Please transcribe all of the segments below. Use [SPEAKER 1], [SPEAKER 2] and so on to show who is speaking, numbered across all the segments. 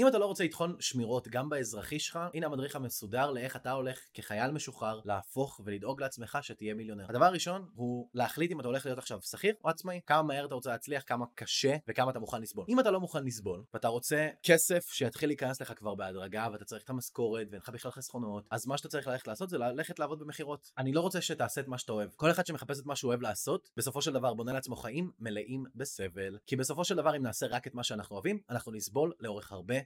[SPEAKER 1] אם אתה לא רוצה לטחון שמירות גם באזרחי שלך, הנה המדריך המסודר לאיך אתה הולך כחייל משוחרר להפוך ולדאוג לעצמך שתהיה מיליונר. הדבר הראשון הוא להחליט אם אתה הולך להיות עכשיו שכיר או עצמאי, כמה מהר אתה רוצה להצליח, כמה קשה וכמה אתה מוכן לסבול. אם אתה לא מוכן לסבול ואתה רוצה כסף שיתחיל להיכנס לך כבר בהדרגה ואתה צריך את המשכורת ואין לך בכלל חסכונות, אז מה שאתה צריך ללכת לעשות זה ללכת לעבוד במכירות. אני לא רוצה שתעשה את מה שאתה אוהב. כל אחד שמחפש את מה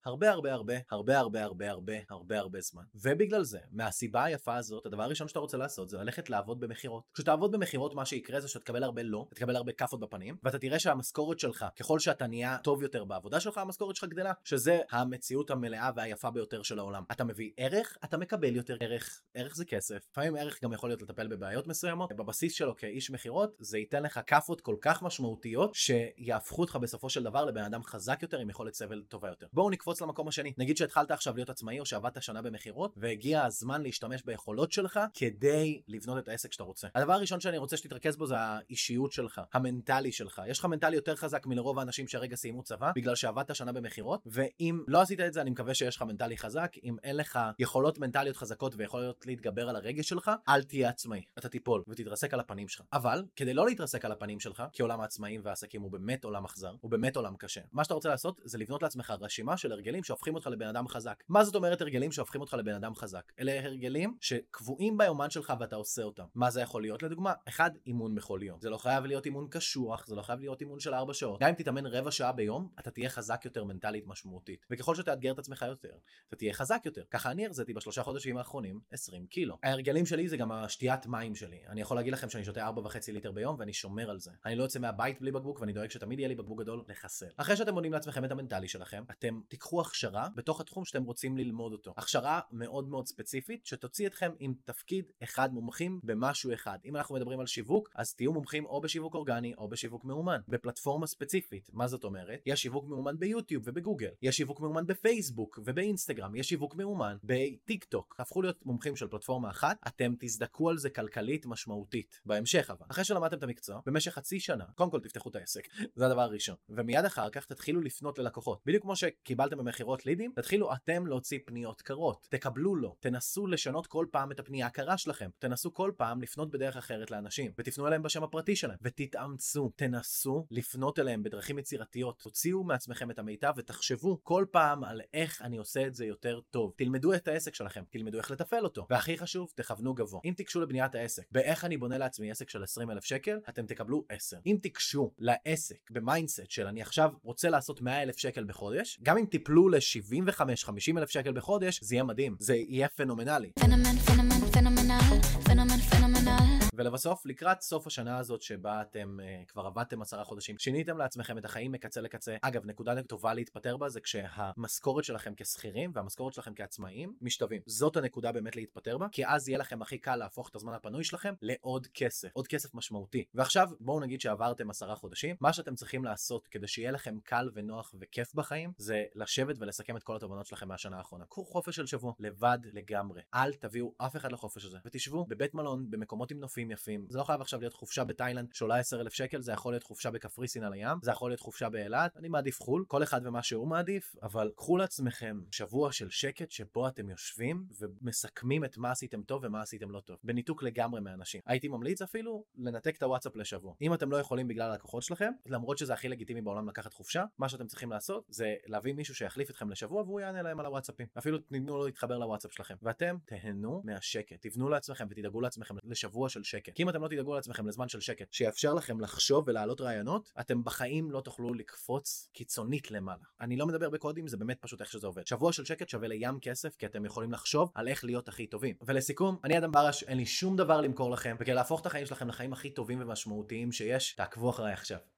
[SPEAKER 1] הרבה הרבה הרבה, הרבה הרבה הרבה הרבה הרבה הרבה זמן. ובגלל זה, מהסיבה היפה הזאת, הדבר הראשון שאתה רוצה לעשות זה ללכת לעבוד במכירות. כשתעבוד במכירות מה שיקרה זה שאתה תקבל הרבה לא, תקבל הרבה כאפות בפנים, ואתה תראה שהמשכורת שלך, ככל שאתה נהיה טוב יותר בעבודה שלך, המשכורת שלך גדלה. שזה המציאות המלאה והיפה ביותר של העולם. אתה מביא ערך, אתה מקבל יותר ערך. ערך זה כסף. לפעמים ערך גם יכול להיות לטפל בבעיות מסוימות. בבסיס שלו כאיש מכירות, זה ייתן לך כאפות כל כך משמעותיות, שיהפכו אותך בסופו של דבר לבן אדם חזק יותר עם יכולת סבל טובה יותר. בואו נקפוץ למקום השני. נגיד שהתחלת עכשיו להיות עצמאי או שעבדת שנה במכירות, והגיע הזמן להשתמש ביכולות שלך כדי לבנות את העסק שאתה רוצה. הדבר הראשון שאני רוצה שתתרכז בו זה האישיות שלך, המנטלי שלך. יש לך מנטלי יותר חזק מלרוב האנשים שהרגע סיימו צבא, בגלל שעבדת שנה במכירות, ואם לא עשית את זה אני מקווה שיש לך מנטלי חזק, אם אין לך יכולות מנטליות חזקות ויכולות להתגבר על הרגש שלך, אל תהיה עצמאי. אתה תיפול ותתרסק על הפנים שלך. אבל כדי לא להתרסק על הפנים שלך, כי עולם העצמאים והעסקים הוא באמת עולם אכזר, הוא באמת עולם קשה. מה שאתה רוצה לעשות זה לבנות לעצמך רשימה של הרגלים שהופכים אותך לבן אדם חזק. מה זאת אומרת הרגלים שהופכים אותך לבן אדם חזק? אלה הרגלים שקבועים ביומן שלך ואתה עושה אותם. מה זה יכול להיות לדוגמה? אחד, אימון בכל יום. זה לא חייב להיות אימון קשוח, זה לא חייב להיות אימון של 4 שעות. גם אם תתאמן רבע שעה ביום, אתה תהיה חזק יותר מנטלית משמעותית. וככל שתאתגר את עצמך יותר, אתה תהיה חזק יותר. ככה אני הרזיתי בשלושה חודשים האחרונים 20 קילו. ההרגלים שלי זה גם השתיית מים שלי. אני יכול להגיד לכם שאני שותה 4.5 ליטר ביום ואני שומר על זה. אני לא יוצא מהבית בלי בקבוק ואני דואג שתמיד יהיה לי בקבוק גדול לחסל. אחרי הכשרה בתוך התחום שאתם רוצים ללמוד אותו. הכשרה מאוד מאוד ספציפית שתוציא אתכם עם תפקיד אחד מומחים במשהו אחד. אם אנחנו מדברים על שיווק, אז תהיו מומחים או בשיווק אורגני או בשיווק מאומן. בפלטפורמה ספציפית. מה זאת אומרת? יש שיווק מאומן ביוטיוב ובגוגל. יש שיווק מאומן בפייסבוק ובאינסטגרם. יש שיווק מאומן בטיק טוק. הפכו להיות מומחים של פלטפורמה אחת, אתם תזדקו על זה כלכלית משמעותית. בהמשך אבל. אחרי שלמדתם את המקצוע, במשך חצי שנה, קודם כל תפתחו את העסק. זה הדבר הראשון. ומיד אחר כך תתחילו לפנות ללקוחות. בדיוק כמו שקיבלתם במכירות לידים, תתחילו אתם להוציא פניות קרות. תקבלו לא. תנסו לשנות כל פעם את הפנייה הקרה שלכם. תנסו כל פעם לפנות בדרך אחרת לאנשים. ותפנו אליהם בשם הפרטי שלהם. ותתאמצו. תנסו לפנות אליהם בדרכים יצירתיות. תוציאו מעצמכם את המיטב ותחשבו כל פעם על איך אני עושה את זה יותר טוב. תלמדו את העסק שלכם. תלמדו איך לתפעל אותו. והכי חשוב, תכוונו גבוה. אם תיגשו לבניית העסק, באיך אני בונה לעצמי עסק של 20 אלף שקל, אתם תקבלו 10. אם תיגשו לעסק ב mindset של אני עכשיו רוצה לעשות 100 אלף שקל בחודש, גם אם תיפלו ל-75-50 אלף שקל בחודש, זה יהיה מדהים. זה יהיה פנומנלי.
[SPEAKER 2] פנומן, פנומן, פנומנל, פנומן, פנומנל.
[SPEAKER 1] ולבסוף, לקראת סוף השנה הזאת שבה אתם uh, כבר עבדתם עשרה חודשים, שיניתם לעצמכם את החיים מקצה לקצה. אגב, נקודה טובה להתפטר בה זה כשהמשכורת שלכם כשכירים והמשכורת שלכם כעצמאים משתווים. זאת הנקודה באמת להתפטר בה, כי אז יהיה לכם הכי קל להפוך את הזמן הפנוי שלכם לעוד כסף, עוד כסף משמעותי. ועכשיו, בואו נגיד שעברתם עשרה חודשים, מה שאתם צריכים לעשות כדי שיהיה לכם קל ונוח וכיף בחיים, זה לשבת ולסכם את כל התובנות שלכם מהשנה האחרונה. קחו חופש של שבוע, לבד לגמרי. אל תביאו אף אחד לחופש הזה, ותשבו בבית מלון, במקומות עם נופים יפים. זה לא חייב עכשיו להיות חופשה בתאילנד שעולה 10,000 שקל, זה יכול להיות חופשה בקפריסין על הים, זה יכול להיות חופשה באילת, אני מעדיף חו"ל, כל אחד ומה שהוא מעדיף, אבל קחו לעצמכם שבוע של שקט שבו אתם יושבים ומסכמים את מה עשיתם טוב ומה עשיתם לא טוב. בניתוק לגמרי מאנשים. הייתי ממליץ אפילו לנתק את הוואטסאפ לשבוע. אם אתם לא יכולים בגלל הלקוחות שלכם, למרות שזה הכי לגיטימי בעולם לקחת חופשה, מה שאתם צריכים לעשות זה להביא מישהו שיחליף אתכם לשבוע והוא יענה להם על הוואטסאפים. אפילו תנו לו להתחבר לוואטסאפ שלכם. ואתם תהנו מהשקט, תבנו לעצמכם ותדאגו לעצמכם לשבוע של שקט. כי אם אתם לא תדאגו לעצמכם לזמן של שקט שיאפשר לכם לחשוב ולהעלות רעיונות, אתם בחיים לא תוכלו לקפוץ קיצונית למעלה. אני לא מדבר בקודים, זה באמת פשוט איך שזה עובד. שבוע של שקט שווה לים כסף, כי אתם יכולים לחשוב על איך להיות הכי טובים. ולסיכום, אני אדם ברש, אין לי שום דבר למכור לכם, וכדי להפוך את החיים שלכם לחיים הכי טובים ומשמעותיים שיש, תעקבו אחריי עכשיו.